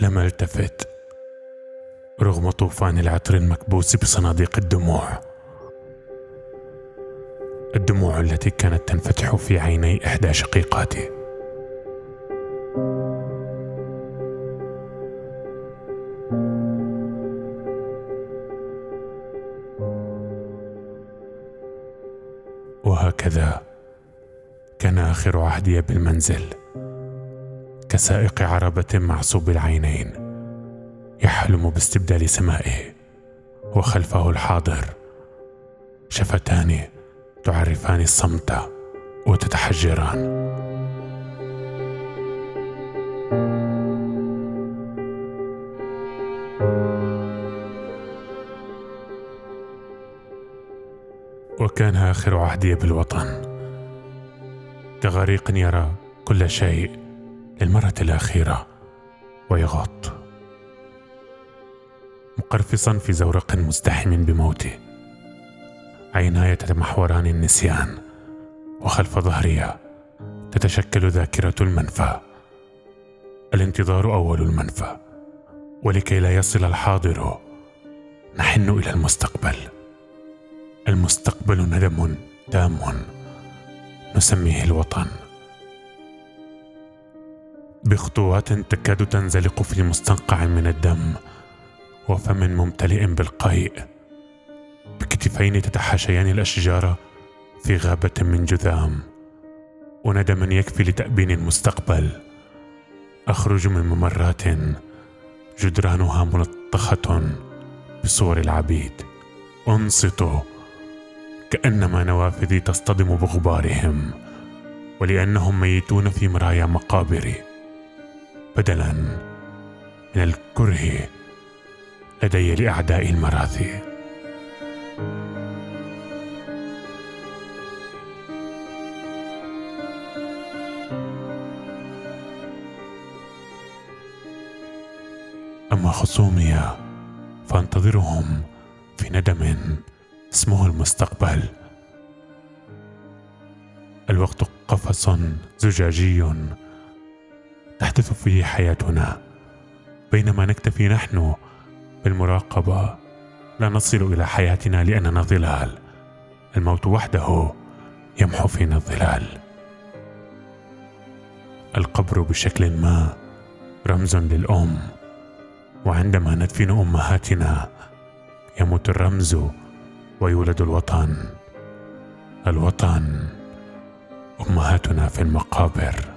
لم التفت رغم طوفان العطر المكبوس بصناديق الدموع. الدموع التي كانت تنفتح في عيني إحدى شقيقاتي. وهكذا كان آخر عهدي بالمنزل. كسائق عربة معصوب العينين يحلم باستبدال سمائه وخلفه الحاضر شفتان تعرفان الصمت وتتحجران. وكان آخر عهدي بالوطن. كغريق يرى كل شيء. للمرة الأخيرة ويغط مقرفصا في زورق مزدحم بموته. عيناي تتمحوران النسيان وخلف ظهري تتشكل ذاكرة المنفى. الانتظار أول المنفى ولكي لا يصل الحاضر نحن إلى المستقبل. المستقبل ندم تام نسميه الوطن. بخطوات تكاد تنزلق في مستنقع من الدم وفم ممتلئ بالقيء. بكتفين تتحاشيان الأشجار في غابة من جذام. وندم يكفي لتأبين المستقبل. أخرج من ممرات جدرانها ملطخة بصور العبيد. أنصت كأنما نوافذي تصطدم بغبارهم ولأنهم ميتون في مرايا مقابري. بدلا من الكره لدي لأعداء المراثي. أما خصومي فانتظرهم في ندم اسمه المستقبل. الوقت قفص زجاجي تحدث فيه حياتنا. بينما نكتفي نحن بالمراقبة لا نصل إلى حياتنا لأننا ظلال. الموت وحده يمحو فينا الظلال. القبر بشكل ما رمز للأم وعندما ندفن أمهاتنا يموت الرمز ويولد الوطن. الوطن أمهاتنا في المقابر.